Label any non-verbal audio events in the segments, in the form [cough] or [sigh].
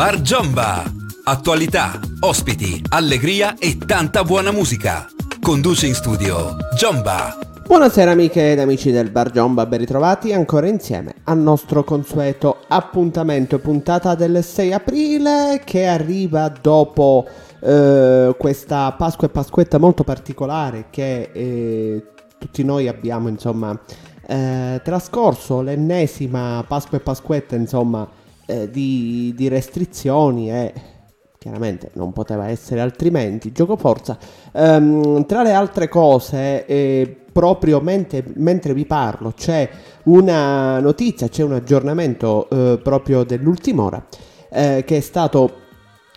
Bar Giomba. Attualità, ospiti, allegria e tanta buona musica. Conduce in studio Giomba. Buonasera amiche ed amici del Bar Giomba, ben ritrovati ancora insieme al nostro consueto appuntamento puntata del 6 aprile che arriva dopo eh, questa Pasqua e Pasquetta molto particolare che eh, tutti noi abbiamo insomma eh, trascorso l'ennesima Pasqua e Pasquetta insomma eh, di, di, restrizioni e chiaramente non poteva essere altrimenti gioco forza. Um, tra le altre cose eh, proprio mentre, mentre, vi parlo c'è una notizia c'è un aggiornamento eh, proprio dell'ultima ora eh, che è stato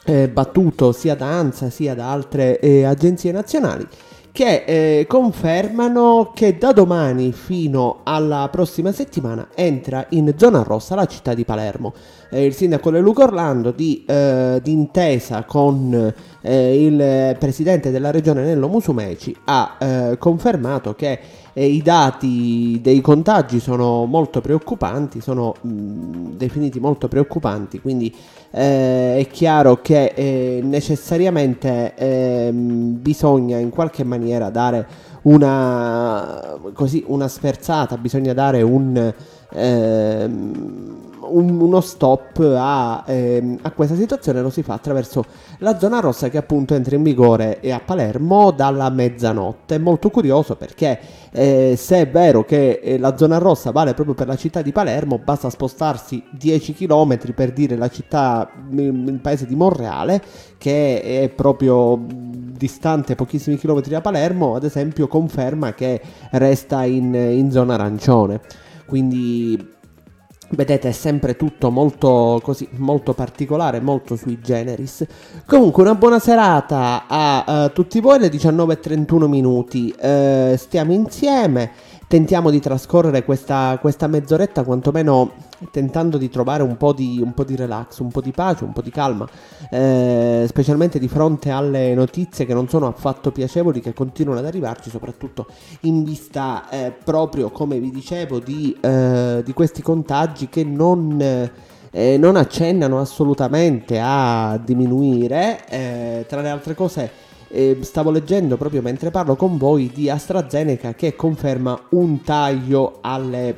eh, battuto sia da ANSA sia da altre agenzie nazionali che eh, confermano che da domani fino alla prossima settimana entra in zona rossa la città di Palermo. Eh, il sindaco De Luca Orlando, di, eh, d'intesa con eh, il presidente della regione Nello Musumeci, ha eh, confermato che eh, i dati dei contagi sono molto preoccupanti, sono mh, definiti molto preoccupanti, quindi eh, è chiaro che eh, necessariamente eh, bisogna in qualche maniera dare una, così, una sferzata, bisogna dare un, ehm, un, uno stop a, ehm, a, questa situazione lo si fa attraverso la zona rossa che appunto entra in vigore a Palermo dalla mezzanotte. Molto curioso perché eh, se è vero che eh, la zona rossa vale proprio per la città di Palermo, basta spostarsi 10 km per dire la città, il paese di Monreale, che è proprio distante pochissimi chilometri da Palermo, ad esempio conferma che resta in, in zona arancione. Quindi Vedete, è sempre tutto molto così, molto particolare, molto sui generis. Comunque, una buona serata a uh, tutti voi, le 19.31 minuti. Uh, stiamo insieme tentiamo di trascorrere questa, questa mezz'oretta quantomeno tentando di trovare un po' di, un po' di, relax, un po' di pace, un po' di calma, eh, specialmente di fronte alle notizie che non sono affatto piacevoli, che continuano ad arrivarci, soprattutto in vista eh, proprio, come vi dicevo, di, eh, di questi contagi che non... Eh, non accennano assolutamente a diminuire, eh, tra le altre cose eh, stavo leggendo proprio mentre parlo con voi di AstraZeneca che conferma un taglio alle,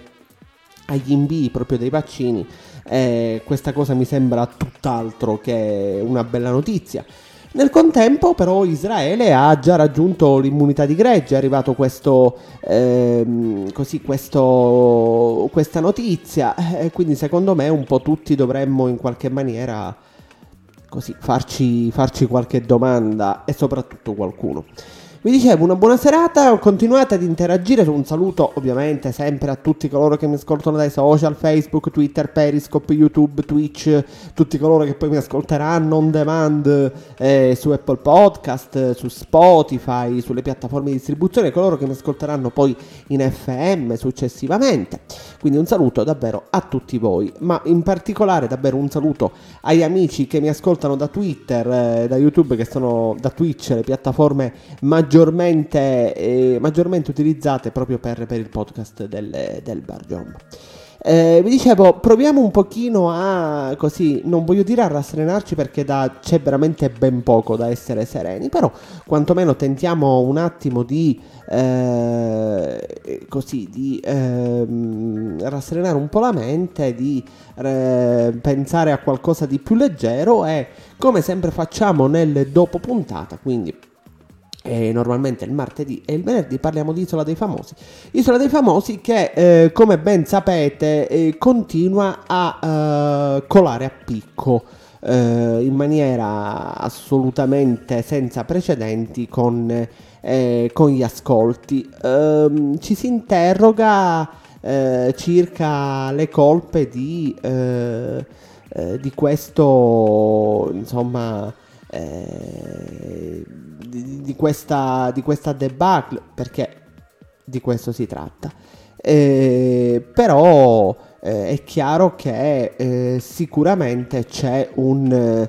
agli invii proprio dei vaccini. Eh, questa cosa mi sembra tutt'altro che una bella notizia. Nel contempo, però, Israele ha già raggiunto l'immunità di gregge. È arrivato questo, ehm, così, questo, questa notizia. E quindi, secondo me, un po' tutti dovremmo in qualche maniera così farci, farci qualche domanda e soprattutto qualcuno. Vi dicevo, una buona serata, continuate ad interagire, un saluto ovviamente sempre a tutti coloro che mi ascoltano dai social, Facebook, Twitter, Periscope, YouTube, Twitch, tutti coloro che poi mi ascolteranno on demand eh, su Apple Podcast, su Spotify, sulle piattaforme di distribuzione, coloro che mi ascolteranno poi in FM successivamente. Quindi un saluto davvero a tutti voi, ma in particolare davvero un saluto agli amici che mi ascoltano da Twitter, eh, da YouTube, che sono da Twitch, le piattaforme maggiori maggiormente, eh, maggiormente utilizzate proprio per, per il podcast del, del Bar Jump. Eh, vi dicevo, proviamo un pochino a così, non voglio dire a rasserenarci perché da, c'è veramente ben poco da essere sereni, però quantomeno tentiamo un attimo di eh, così, di eh, rasserenare un po' la mente, di pensare a qualcosa di più leggero e come sempre facciamo nelle dopo puntata, quindi e normalmente il martedì e il venerdì parliamo di Isola dei Famosi. Isola dei Famosi che, eh, come ben sapete, eh, continua a eh, colare a picco eh, in maniera assolutamente senza precedenti con, eh, con gli ascolti. Ehm, ci si interroga eh, circa le colpe di, di questo, insomma, di, di, questa, di questa debacle, perché di questo si tratta. Eh, però eh, è chiaro che eh, sicuramente c'è un,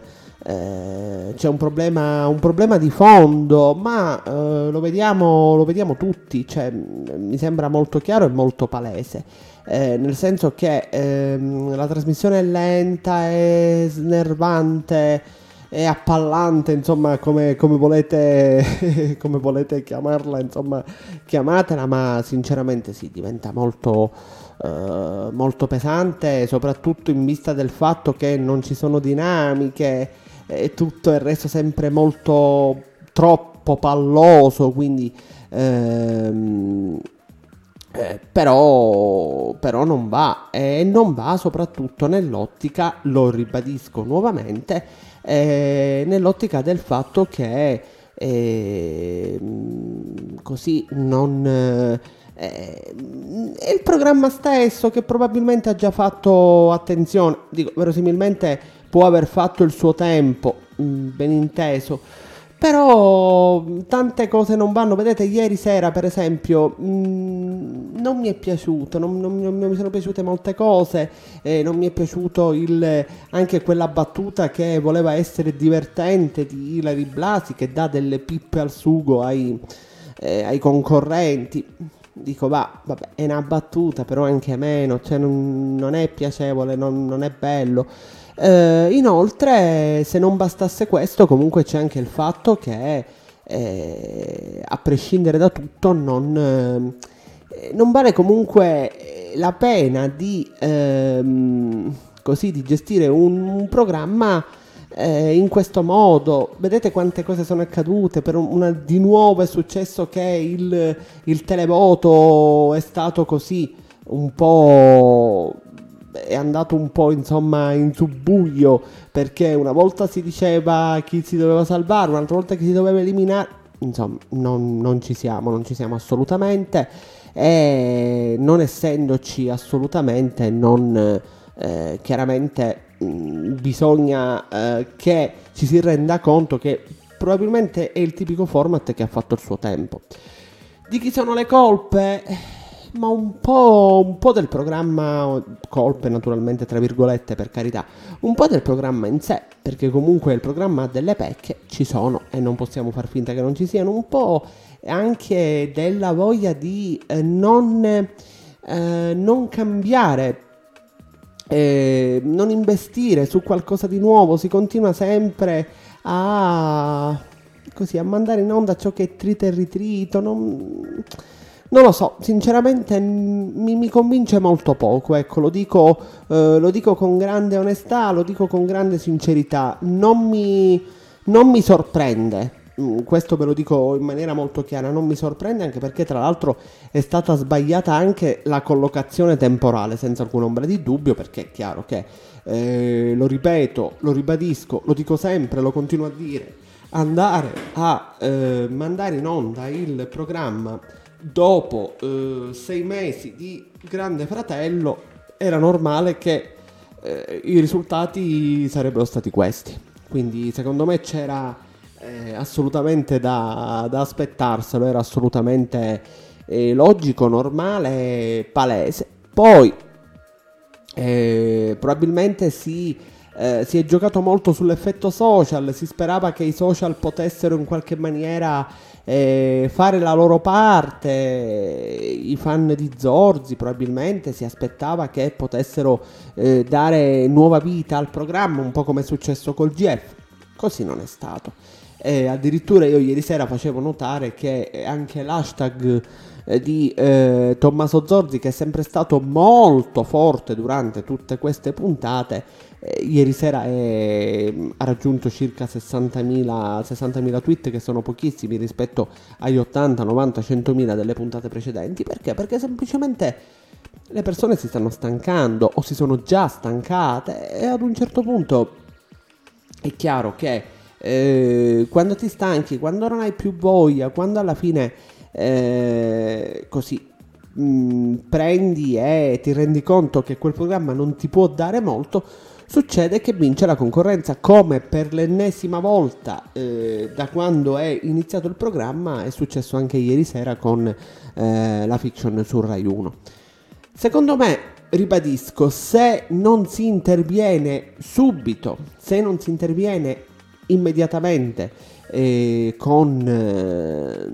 eh, c'è un problema, un problema, di fondo, ma eh, lo, vediamo, lo, vediamo, tutti, cioè, mi sembra molto chiaro e molto palese. Eh, nel senso che ehm, la trasmissione è lenta, è snervante, è appallante, insomma, come, come, volete, [laughs] come volete chiamarla, insomma, chiamatela, ma sinceramente sì, diventa molto, uh, molto pesante, soprattutto in vista del fatto che non ci sono dinamiche e tutto è reso sempre molto troppo palloso, quindi... Ehm, eh, però, però, non va e non va soprattutto nell'ottica, lo ribadisco nuovamente, eh, nell'ottica del fatto che eh, così non... Eh, è il programma stesso che probabilmente ha già fatto attenzione, dico verosimilmente può aver fatto il suo tempo, mm, ben inteso, però tante cose non vanno. Vedete, ieri sera, per esempio, mh, mm, non mi è piaciuto, non, non, non, mi sono piaciute molte cose. Eh, non mi è piaciuto il, anche quella battuta che voleva essere divertente di Ilari Blasi, che dà delle pippe al sugo ai, eh, ai concorrenti. Dico, va, vabbè, è una battuta, però anche meno, cioè non, è piacevole, non è bello. Eh, inoltre, se non bastasse questo, comunque c'è anche il fatto che, eh, a prescindere da tutto, non, eh, non vale comunque la pena di, ehm, così, di gestire un, un programma eh, in questo modo. Vedete quante cose sono accadute. Per una, di nuovo è successo che il, il televoto è stato così un po' è andato un po' insomma in subbuglio perché una volta si diceva chi si doveva salvare, un'altra volta chi si doveva eliminare, insomma non, non ci siamo, non ci siamo assolutamente e non essendoci assolutamente non eh, chiaramente mh, mm, bisogna eh, che ci si renda conto che probabilmente è il tipico format che ha fatto il suo tempo. Di chi sono le colpe? Ma un po', un po', del programma, colpe naturalmente tra virgolette per carità, un po' del programma in sé, perché comunque il programma ha delle pecche, ci sono e non possiamo far finta che non ci siano, un po' anche della voglia di eh, non, eh, non cambiare eh, non investire su qualcosa di nuovo, si continua sempre a, così, a mandare in onda ciò che è trita e ritrito. Non, non lo so, sinceramente mi, mi convince molto poco, ecco, lo dico, eh, lo dico, con grande onestà, lo dico con grande sincerità, non mi, non mi sorprende, mm, questo ve lo dico in maniera molto chiara, non mi sorprende anche perché tra l'altro è stata sbagliata anche la collocazione temporale, senza alcuna ombra di dubbio, perché è chiaro che, eh, lo ripeto, lo ribadisco, lo dico sempre, lo continuo a dire, andare a eh, mandare in onda il programma dopo eh, sei mesi di Grande Fratello era normale che eh, i risultati sarebbero stati questi. Quindi secondo me c'era eh, assolutamente da, da, aspettarselo, era assolutamente eh, logico, normale, palese. Poi eh, probabilmente si, eh, si è giocato molto sull'effetto social, si sperava che i social potessero in qualche maniera eh, fare la loro parte. I fan di Zorzi probabilmente si aspettava che potessero eh, dare nuova vita al programma, un po' come è successo col GF. Così non è stato. E addirittura io ieri sera facevo notare che anche l'hashtag eh, di eh, Tommaso Zorzi, che è sempre stato molto forte durante tutte queste puntate, eh, ieri sera è, ha raggiunto circa 60.000, 60.000 tweet, che sono pochissimi rispetto agli 80, 90, 100.000 delle puntate precedenti. Perché? Perché semplicemente le persone si stanno stancando o si sono già stancate e ad un certo punto è chiaro che eh, quando ti stanchi, quando non hai più voglia, quando alla fine eh, così mh, mm, prendi e ti rendi conto che quel programma non ti può dare molto, succede che vince la concorrenza come per l'ennesima volta eh, da quando è iniziato il programma è successo anche ieri sera con eh, la fiction su Rai 1. Secondo me, ribadisco, se non si interviene subito, se non si interviene immediatamente eh, con eh,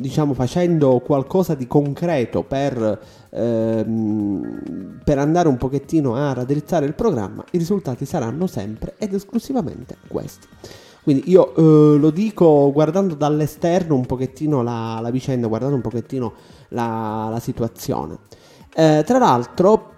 diciamo facendo qualcosa di concreto per, ehm, per andare un pochettino a raddrizzare il programma, i risultati saranno sempre ed esclusivamente questi. Quindi io eh, lo dico guardando dall'esterno un pochettino la, la vicenda, guardando un pochettino la, la situazione. Eh, tra l'altro,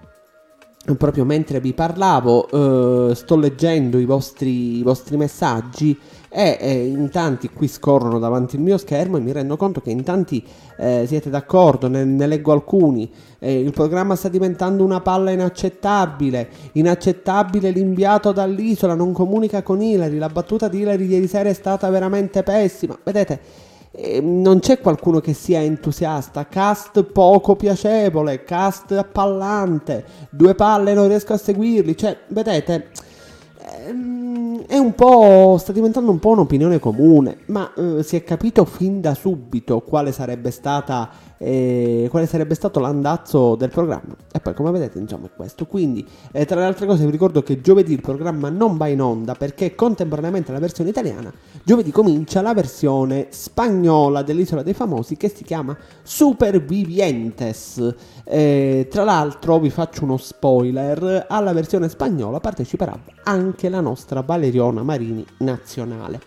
proprio mentre vi parlavo, eh, sto leggendo i vostri, i vostri messaggi e eh, in tanti qui scorrono davanti il mio schermo e mi rendo conto che in tanti eh, siete d'accordo, ne, ne leggo alcuni. Eh, il programma sta diventando una palla inaccettabile, inaccettabile l'inviato dall'isola, non comunica con Hilary, la battuta di Hilary ieri sera è stata veramente pessima. Vedete, ehm, non c'è qualcuno che sia entusiasta, cast poco piacevole, cast appallante, due palle non riesco a seguirli, cioè, vedete Ehm, è un po'. sta diventando un po' un'opinione comune, ma eh, si è capito fin da subito quale sarebbe stata eh, quale sarebbe stato l'andazzo del programma. E poi, come vedete, insomma, è questo. Quindi, eh, tra le altre cose, vi ricordo che giovedì il programma non va in onda perché contemporaneamente alla versione italiana, giovedì comincia la versione spagnola dell'Isola dei Famosi che si chiama Supervivientes. Eh, tra l'altro, vi faccio uno spoiler: alla versione spagnola parteciperà anche la nostra Valeriona Marini nazionale.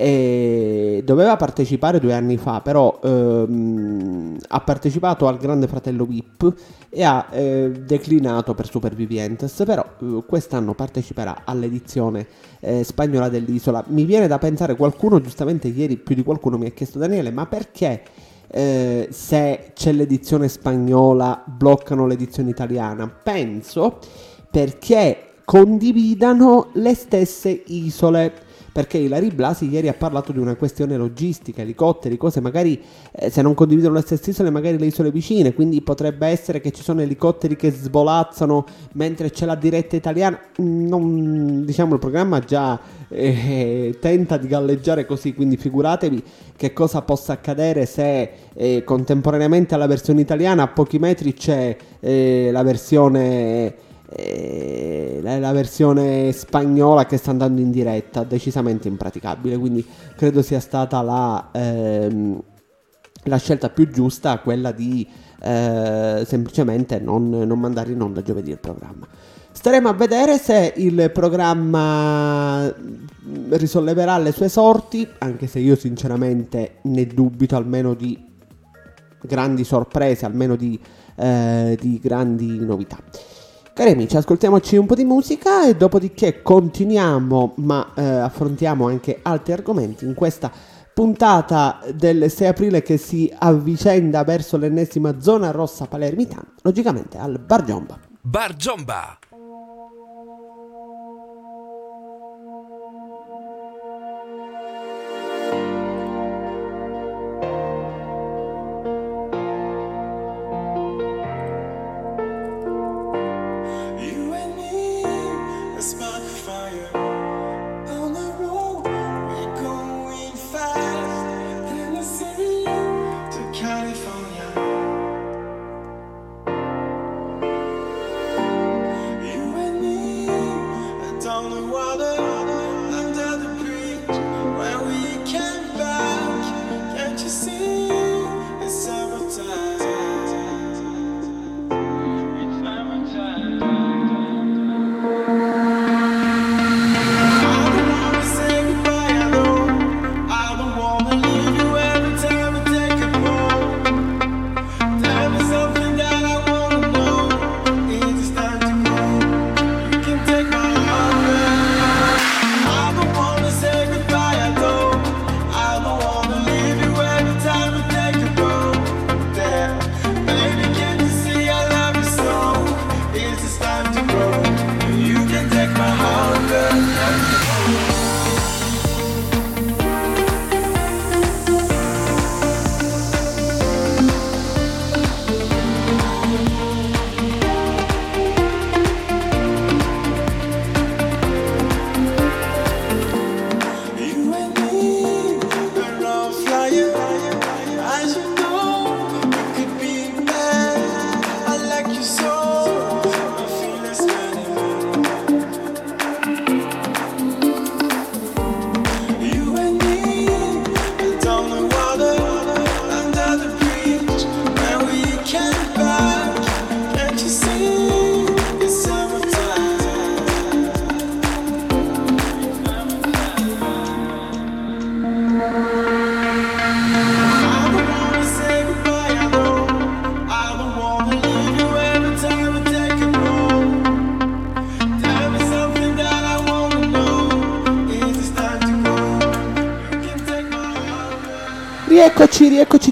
E doveva partecipare due anni fa, però ehm, ha partecipato al Grande Fratello VIP e ha eh, declinato per Supervivientes, però eh, quest'anno parteciperà all'edizione eh, spagnola dell'isola. Mi viene da pensare, qualcuno giustamente ieri più di qualcuno mi ha chiesto Daniele, ma perché eh, se c'è l'edizione spagnola bloccano l'edizione italiana? Penso perché condividano le stesse isole perché Ilari Blasi ieri ha parlato di una questione logistica, elicotteri, cose magari eh, se non condividono le stesse isole, magari le isole vicine, quindi potrebbe essere che ci sono elicotteri che svolazzano mentre c'è la diretta italiana. Non, diciamo il programma già eh, tenta di galleggiare così, quindi figuratevi che cosa possa accadere se eh, contemporaneamente alla versione italiana a pochi metri c'è eh, la versione eh, la versione spagnola che sta andando in diretta, decisamente impraticabile, quindi credo sia stata la, ehm, la scelta più giusta quella di eh, semplicemente non, non mandare in onda giovedì il programma. Staremo a vedere se il programma risolleverà le sue sorti, anche se io sinceramente ne dubito almeno di grandi sorprese, almeno di, eh, di grandi novità. Cari amici, ascoltiamoci un po' di musica e dopodiché continuiamo, ma eh, affrontiamo anche altri argomenti in questa puntata del 6 aprile che si avvicenda verso l'ennesima zona rossa palermitana, logicamente al Bar Giomba. Bar Giomba!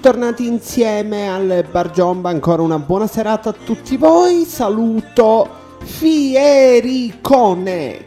Rieccoci, rieccoci tornati insieme al Bar Giomba, ancora una buona serata a tutti voi, saluto Fiericone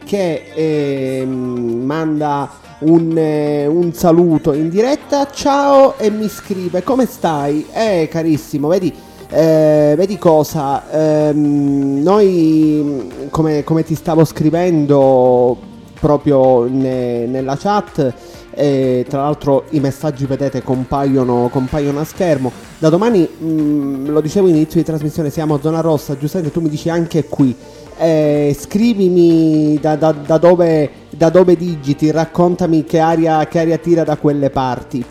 che eh, manda un, eh, un, saluto in diretta, ciao e mi scrive come stai? Eh carissimo, vedi, eh, vedi cosa, ehm, noi come, come, ti stavo scrivendo proprio ne, nella chat e tra l'altro i messaggi vedete compaiono, compaiono a schermo. Da domani, mh, mm, lo dicevo inizio di trasmissione, siamo a zona rossa, giustamente tu mi dici anche qui. Eh, scrivimi da, da, da, dove, da, dove, digiti, raccontami che aria, che aria tira da quelle parti.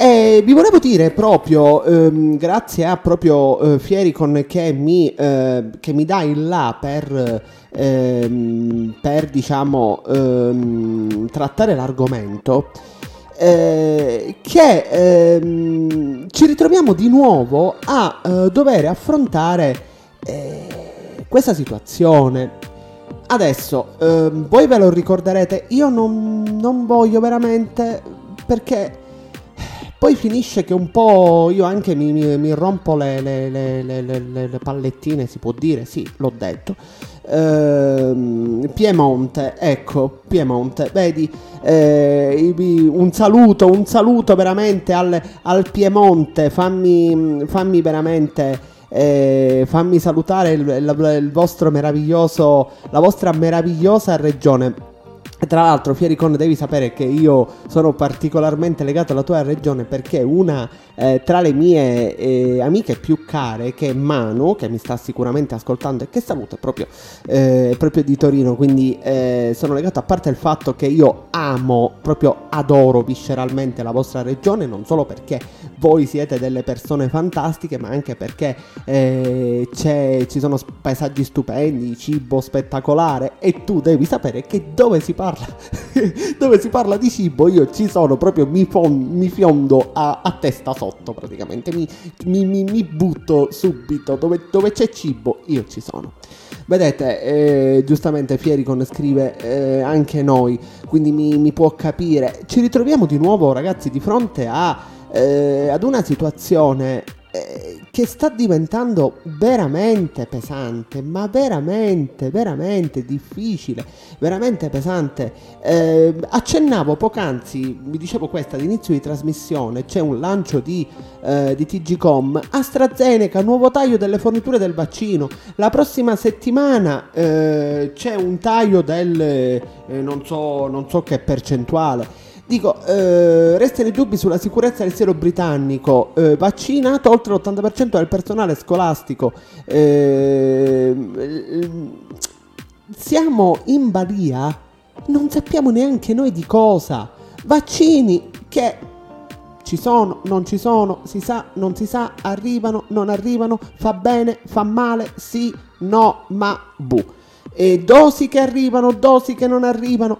E vi volevo dire proprio, ehm, grazie a proprio eh, Fiericon che mi, eh, che mi dà il là per, ehm, per diciamo, ehm, trattare l'argomento, eh, che ehm, ci ritroviamo di nuovo a eh, dover affrontare eh, questa situazione. Adesso, ehm, voi ve lo ricorderete, io non, non voglio veramente perché poi finisce che un po' io anche mi, mi, mi rompo le, le, le, le, pallettine, si può dire, sì, l'ho detto. Ehm, Piemonte, ecco, Piemonte, vedi, eh, un saluto, un saluto veramente al, al Piemonte, fammi, fammi veramente... Eh, fammi salutare il, il, il vostro meraviglioso, la vostra meravigliosa regione tra l'altro, Fiericon, devi sapere che io sono particolarmente legato alla tua regione perché una eh, tra le mie eh, amiche più care, che è Manu, che mi sta sicuramente ascoltando e che saluto, è proprio, eh, proprio di Torino, quindi eh, sono legato a parte il fatto che io amo, proprio adoro visceralmente la vostra regione, non solo perché voi siete delle persone fantastiche, ma anche perché eh, ci sono paesaggi stupendi, cibo spettacolare e tu devi sapere che dove si parla, [laughs] dove si parla di cibo io ci sono proprio, mi, fon- mi fiondo a, a testa sotto sotto praticamente, mi, mi, mi, mi butto subito, dove, dove, c'è cibo io ci sono. Vedete, eh, giustamente Fiericon scrive eh, anche noi, quindi mi, può capire. Ci ritroviamo di nuovo ragazzi di fronte a, eh, ad una situazione eh, che sta diventando veramente pesante, ma veramente, veramente difficile, veramente pesante. Eh, accennavo poc'anzi, vi dicevo questo all'inizio di trasmissione, c'è un lancio di, eh, di TGCOM, AstraZeneca, nuovo taglio delle forniture del vaccino, la prossima settimana eh, c'è un taglio del, eh, non so, non so che percentuale. Dico, eh, restano i dubbi sulla sicurezza del siero britannico, eh, vaccinato oltre l'80% del personale scolastico. Eh, siamo in balia, non sappiamo neanche noi di cosa. Vaccini che ci sono, non ci sono, si sa, non si sa, arrivano, non arrivano, fa bene, fa male, sì, no, ma bu. E dosi che arrivano, dosi che non arrivano.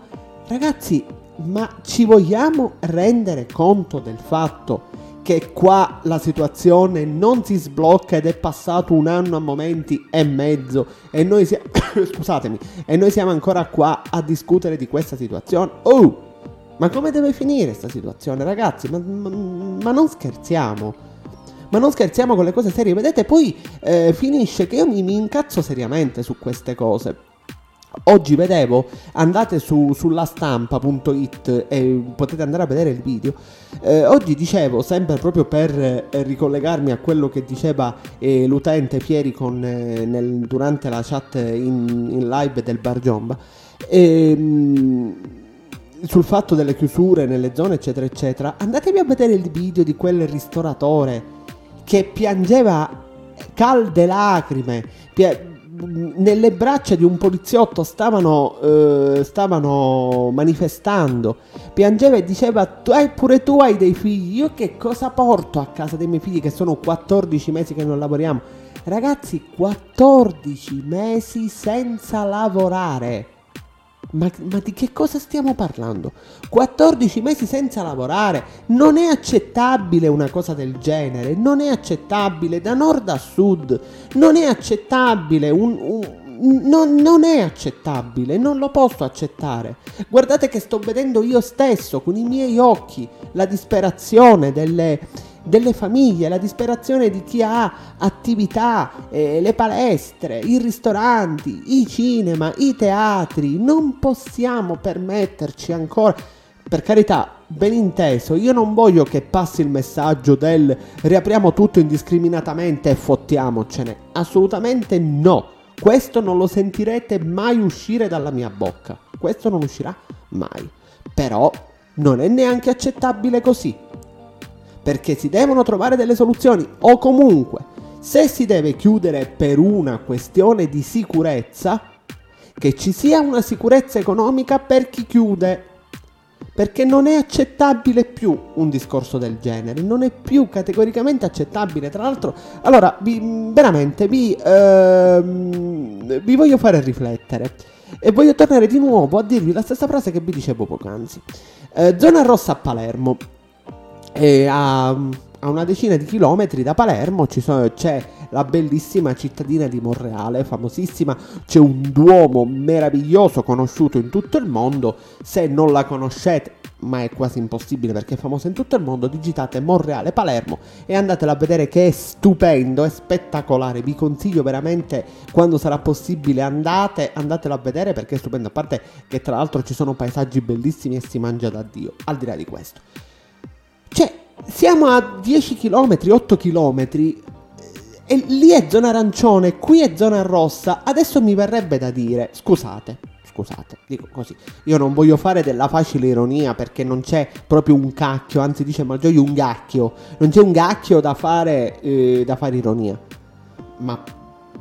Ragazzi, ma ci vogliamo rendere conto del fatto che qua la situazione non si sblocca ed è passato un anno a momenti e mezzo e noi [coughs] scusatemi e noi siamo ancora qua a discutere di questa situazione? Oh ma come deve finire questa situazione ragazzi? Ma, ma, ma, non scherziamo. Ma non scherziamo con le cose serie. Vedete poi eh, finisce che io mi, mi incazzo seriamente su queste cose Oggi vedevo, andate su, sulla stampa.it e potete andare a vedere il video. Eh, oggi dicevo, sempre proprio per eh, ricollegarmi a quello che diceva eh, l'utente Fieri con, eh, nel, durante la chat in, in live del Bar Giomba, ehm, sul fatto delle chiusure nelle zone, eccetera, eccetera. Andatevi a vedere il video di quel ristoratore che piangeva calde lacrime. Pia- nelle braccia di un poliziotto stavano, eh, stavano manifestando. Piangeva e diceva: tu hai, Pure tu hai dei figli. Io che cosa porto a casa dei miei figli? Che sono 14 mesi che non lavoriamo. Ragazzi, 14 mesi senza lavorare. Ma, ma, di che cosa stiamo parlando? 14 mesi senza lavorare. Non è accettabile una cosa del genere. Non è accettabile da nord a sud. Non è accettabile un, un non, non è accettabile, non lo posso accettare. Guardate che sto vedendo io stesso con i miei occhi la disperazione delle, delle famiglie, la disperazione di chi ha attività, eh, le palestre, i ristoranti, i cinema, i teatri. Non possiamo permetterci ancora, per carità, ben inteso, io non voglio che passi il messaggio del riapriamo tutto indiscriminatamente e fottiamocene. Assolutamente no. Questo non lo sentirete mai uscire dalla mia bocca. Questo non uscirà mai. Però non è neanche accettabile così perché si devono trovare delle soluzioni o comunque se si deve chiudere per una questione di sicurezza, che ci sia una sicurezza economica per chi chiude. Perché non è accettabile più un discorso del genere, non è più categoricamente accettabile. Tra l'altro, allora, vi, veramente vi, ehm, vi voglio fare riflettere. E voglio tornare di nuovo a dirvi la stessa frase che vi dicevo poc'anzi. Eh, zona rossa a Palermo e a, a, una decina di chilometri da Palermo sono, c'è la bellissima cittadina di Monreale, famosissima, c'è un duomo meraviglioso conosciuto in tutto il mondo, se non la conoscete, ma è quasi impossibile perché è famosa in tutto il mondo, digitate Monreale Palermo e andatela a vedere che è stupendo, è spettacolare, vi consiglio veramente quando sarà possibile andate, andatelo a vedere perché è stupendo, a parte che tra l'altro ci sono paesaggi bellissimi e si mangia da Dio, al di là di questo. Cioè, siamo a 10 km, 8 km. E lì è zona arancione, qui è zona rossa. Adesso mi verrebbe da dire, scusate, scusate, dico così. Io non voglio fare della facile ironia perché non c'è proprio un cacchio, anzi dice Malgioglio un gacchio. Non c'è un gacchio da fare, eh, da fare ironia. Ma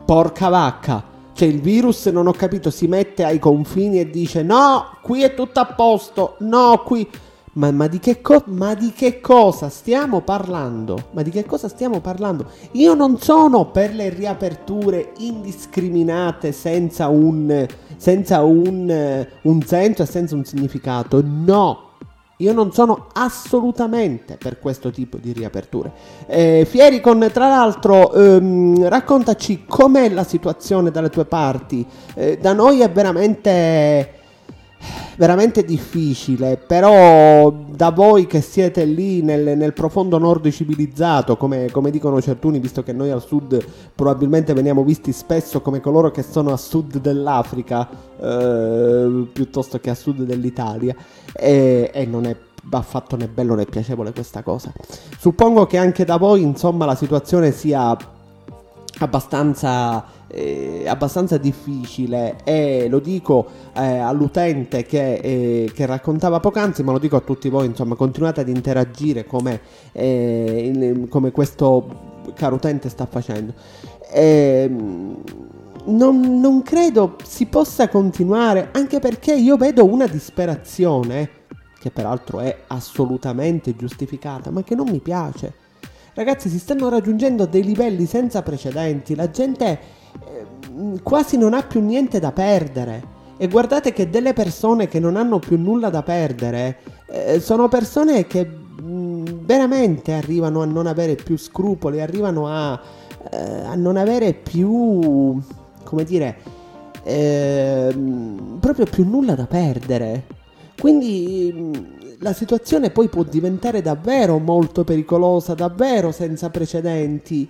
porca vacca. Cioè il virus, non ho capito, si mette ai confini e dice no, qui è tutto a posto, no, qui... Ma, ma, di co- ma, di che cosa stiamo parlando? Ma di che cosa stiamo parlando? Io non sono per le riaperture indiscriminate senza un, senza un, un senso e senza un significato. No, io non sono assolutamente per questo tipo di riaperture. Eh, Fieri con, tra l'altro, ehm, raccontaci com'è la situazione dalle tue parti. Eh, da noi è veramente veramente difficile, però da voi che siete lì nel, nel profondo nord civilizzato, come, come, dicono certuni, visto che noi al sud probabilmente veniamo visti spesso come coloro che sono a sud dell'Africa eh, piuttosto che a sud dell'Italia, e, e non è affatto né bello né piacevole questa cosa. Suppongo che anche da voi, insomma, la situazione sia abbastanza eh, abbastanza difficile e lo dico eh, all'utente che, eh, che, raccontava poc'anzi, ma lo dico a tutti voi, insomma, continuate ad interagire come, eh, in, come questo caro utente sta facendo. Ehm, non, non credo si possa continuare, anche perché io vedo una disperazione, che peraltro è assolutamente giustificata, ma che non mi piace. Ragazzi, si stanno raggiungendo dei livelli senza precedenti. La gente quasi non ha più niente da perdere. E guardate che delle persone che non hanno più nulla da perdere eh, sono persone che mm, veramente arrivano a non avere più scrupoli, arrivano a, eh, a non avere più, come dire, ehm, proprio più nulla da perdere. Quindi mm, la situazione poi può diventare davvero molto pericolosa, davvero senza precedenti.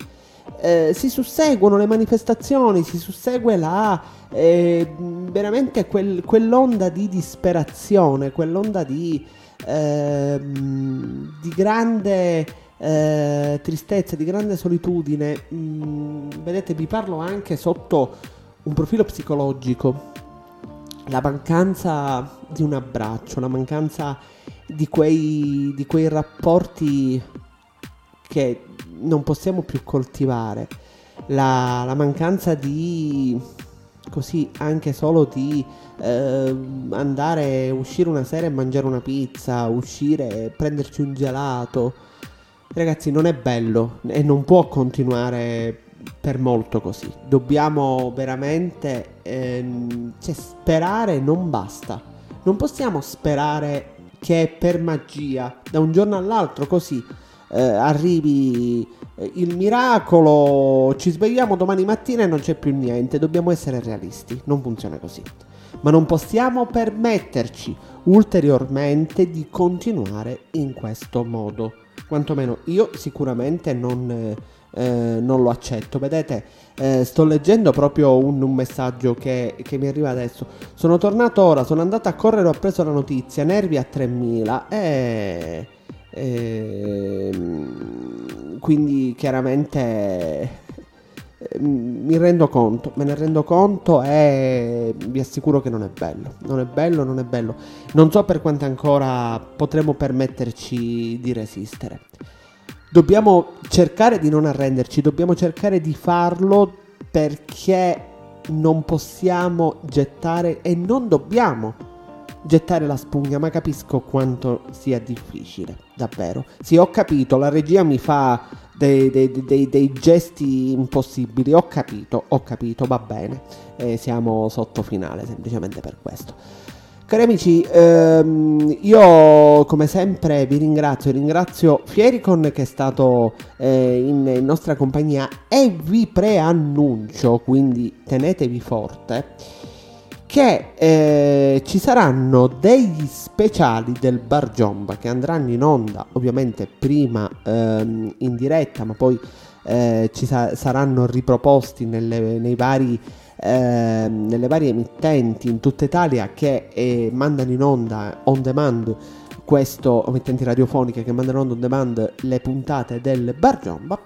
Eh, si susseguono le manifestazioni, si sussegue la, eh, veramente quel, quell'onda di disperazione, quell'onda di, eh, di grande eh, tristezza, di grande solitudine. Mm, vedete, vi parlo anche sotto un profilo psicologico. La mancanza di un abbraccio, la mancanza di quei, di quei rapporti che non possiamo più coltivare, la, la mancanza di così anche solo di eh, andare, uscire una sera e mangiare una pizza, uscire e prenderci un gelato. Ragazzi, non è bello e non può continuare per molto così. Dobbiamo veramente ehm, cioè, sperare non basta. Non possiamo sperare che per magia, da un giorno all'altro così, eh, arrivi eh, il miracolo, ci svegliamo domani mattina e non c'è più niente, dobbiamo essere realisti, non funziona così. Ma non possiamo permetterci ulteriormente di continuare in questo modo. Quantomeno io sicuramente non, eh, non lo accetto. Vedete, eh, sto leggendo proprio un, un messaggio che, che, mi arriva adesso. Sono tornato ora, sono andato a correre, ho preso la notizia, nervi a 3000 e... e quindi chiaramente mi rendo conto, me ne rendo conto e vi assicuro che non è bello, non è bello, non è bello. Non so per quanto ancora potremo permetterci di resistere. Dobbiamo cercare di non arrenderci, dobbiamo cercare di farlo perché non possiamo gettare e non dobbiamo gettare la spugna, ma capisco quanto sia difficile, davvero. Sì, ho capito, la regia mi fa dei, dei, dei, dei gesti impossibili, ho capito, ho capito, va bene, eh, siamo sotto finale semplicemente per questo. Cari amici, ehm, io come sempre vi ringrazio, ringrazio Fiericon che è stato eh, in, in nostra compagnia e vi preannuncio, quindi tenetevi forte che eh, ci saranno degli speciali del Bar Giomba che andranno in onda ovviamente prima ehm, in diretta ma poi eh, ci sa- saranno riproposti nelle, vari, eh, nelle varie emittenti in tutta Italia che eh, mandano in onda on demand questo emittenti radiofoniche che mandano on demand le puntate del Bar Giomba.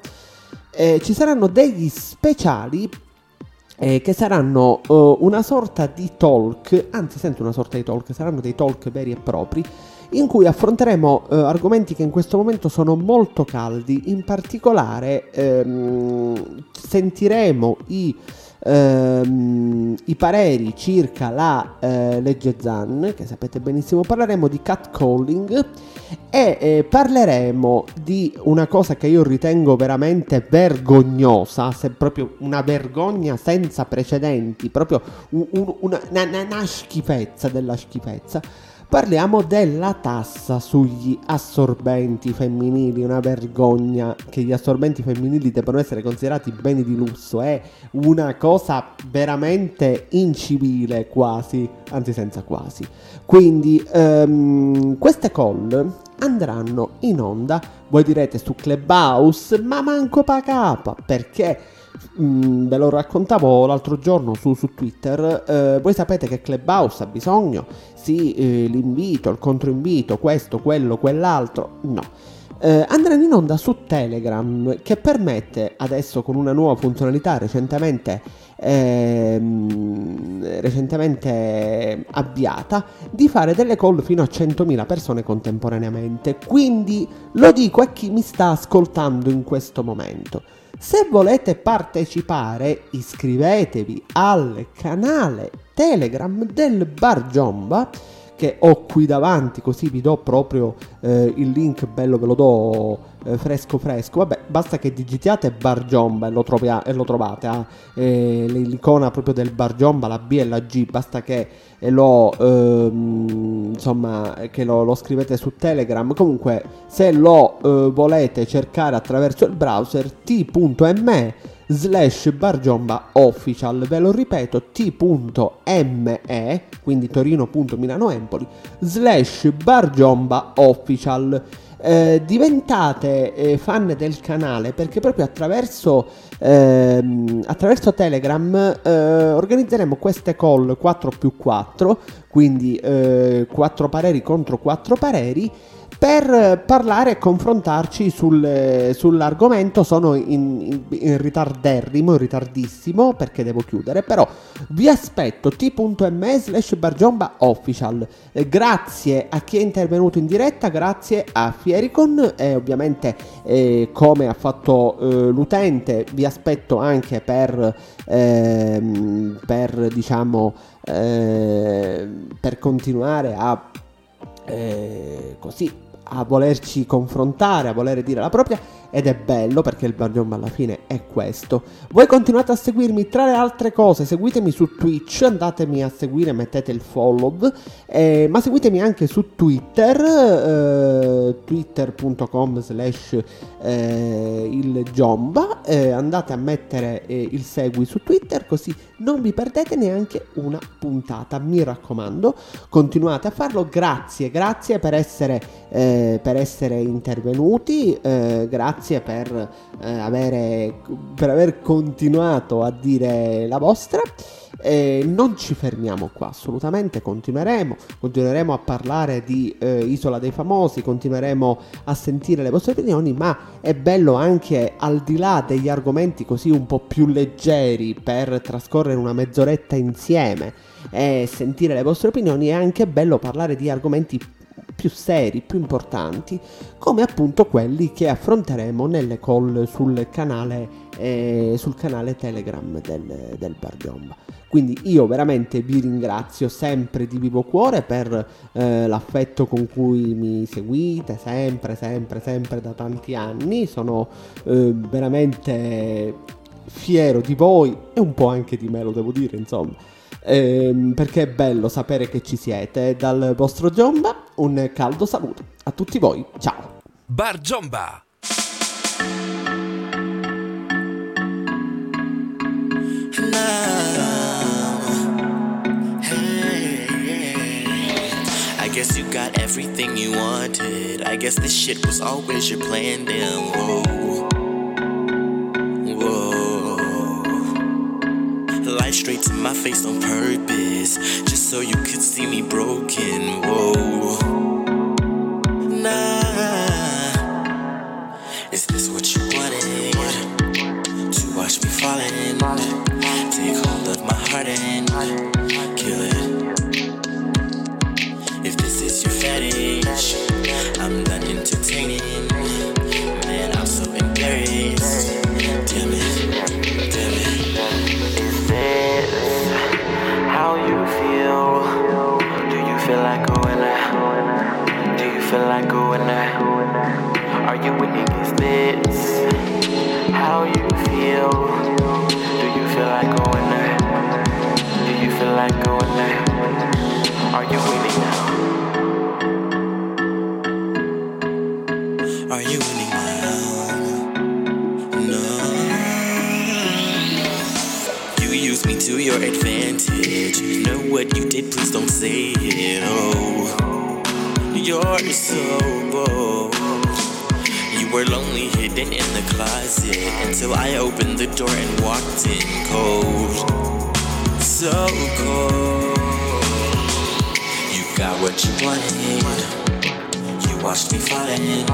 Eh, ci saranno degli speciali eh, che saranno uh, una sorta di talk, anzi sento una sorta di talk, saranno dei talk veri e propri, in cui affronteremo uh, argomenti che in questo momento sono molto caldi, in particolare ehm, sentiremo i ehm, i pareri circa la eh, legge Zan, che sapete benissimo, parleremo di catcalling e eh, parleremo di una cosa che io ritengo veramente vergognosa, se proprio una vergogna senza precedenti, proprio un, un, una, una, una schifezza della schifezza Parliamo della tassa sugli assorbenti femminili, una vergogna che gli assorbenti femminili debbano essere considerati beni di lusso, è una cosa veramente incivile quasi, anzi senza quasi. Quindi um, queste call andranno in onda, voi direte su Clubhouse, ma manco pa capa, perché Mm, ve lo raccontavo l'altro giorno su, su Twitter, eh, voi sapete che Clubhouse ha bisogno, sì, eh, l'invito, il controinvito, questo, quello, quell'altro, no. Eh, andranno in onda su Telegram che permette adesso con una nuova funzionalità recentemente, ehm, recentemente avviata di fare delle call fino a 100.000 persone contemporaneamente. Quindi lo dico a chi mi sta ascoltando in questo momento. Se volete partecipare, iscrivetevi al canale Telegram del Bar Giomba che ho qui davanti, così vi do proprio eh, il link bello, ve lo do eh, fresco fresco. Vabbè, basta che digitiate Bar e lo, trovia- e lo trovate. Ah, eh, l'icona proprio del Bar la B e la G, basta che lo, ehm, insomma, che lo, lo, scrivete su Telegram. Comunque, se lo eh, volete cercare attraverso il browser, t.me slash bargiomba official ve lo ripeto t.me quindi torino.milanoempoli slash bargiomba official eh, diventate eh, fan del canale perché proprio attraverso, ehm, attraverso Telegram eh, organizzeremo queste call 4 più 4 quindi 4 eh, pareri contro 4 pareri per parlare e confrontarci sul, sull'argomento. Sono in, in, in, ritarderrimo, in ritardissimo perché devo chiudere, però vi aspetto t.me slash bargiomba official. Eh, grazie a chi è intervenuto in diretta, grazie a Fiericon e ovviamente eh, come ha fatto eh, l'utente vi aspetto anche per, ehm, per diciamo eh, per continuare a eh, così a volerci confrontare, a voler dire la propria ed è bello perché il Bar Jomba alla fine è questo. Voi continuate a seguirmi tra le altre cose, seguitemi su Twitch, andatemi a seguire, mettete il follow, eh, ma seguitemi anche su Twitter, eh, twitter.com slash eh, il Jomba, eh, andate a mettere eh, il segui su Twitter così non vi perdete neanche una puntata, mi raccomando, continuate a farlo, grazie, grazie per essere, per essere intervenuti, eh, grazie per, eh, avere, per aver continuato a dire la vostra. Eh, non ci fermiamo qua, assolutamente, continueremo, continueremo a parlare di eh, Isola dei Famosi, continueremo a sentire le vostre opinioni, ma è bello anche al di là degli argomenti così un po' più leggeri per trascorrere una mezz'oretta insieme e sentire le vostre opinioni, è anche bello parlare di argomenti più seri, più importanti, come appunto quelli che affronteremo nelle call sul canale, eh, sul canale Telegram del, del Bar Giomba. Quindi io veramente vi ringrazio sempre di vivo cuore per eh, l'affetto con cui mi seguite, sempre, sempre, sempre da tanti anni. Sono eh, veramente fiero di voi e un po' anche di me, lo devo dire, insomma. Ehm, perché è bello sapere che ci siete. Dal vostro Giomba un caldo saluto a tutti voi. Ciao. Bar Giomba. guess you got everything you wanted. I guess this shit was always your plan, damn. Whoa. Whoa. Straight to my face on purpose, just so you could see me broken. Whoa. Nah. Feel like going there? Are you winning? Is this how you feel? Do you feel like going there? Do you feel like going there? Are you winning now? Are you winning? No. You use me to your advantage. Know what you did, please don't say it. Oh, you're so bold. You were lonely, hidden in the closet until I opened the door and walked in cold. So cold. You got what you wanted. You watched me falling.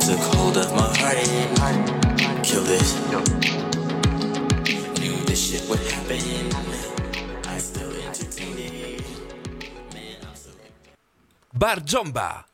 Took hold of my heart and killed it. Knew this shit would happen. Bar Giomba.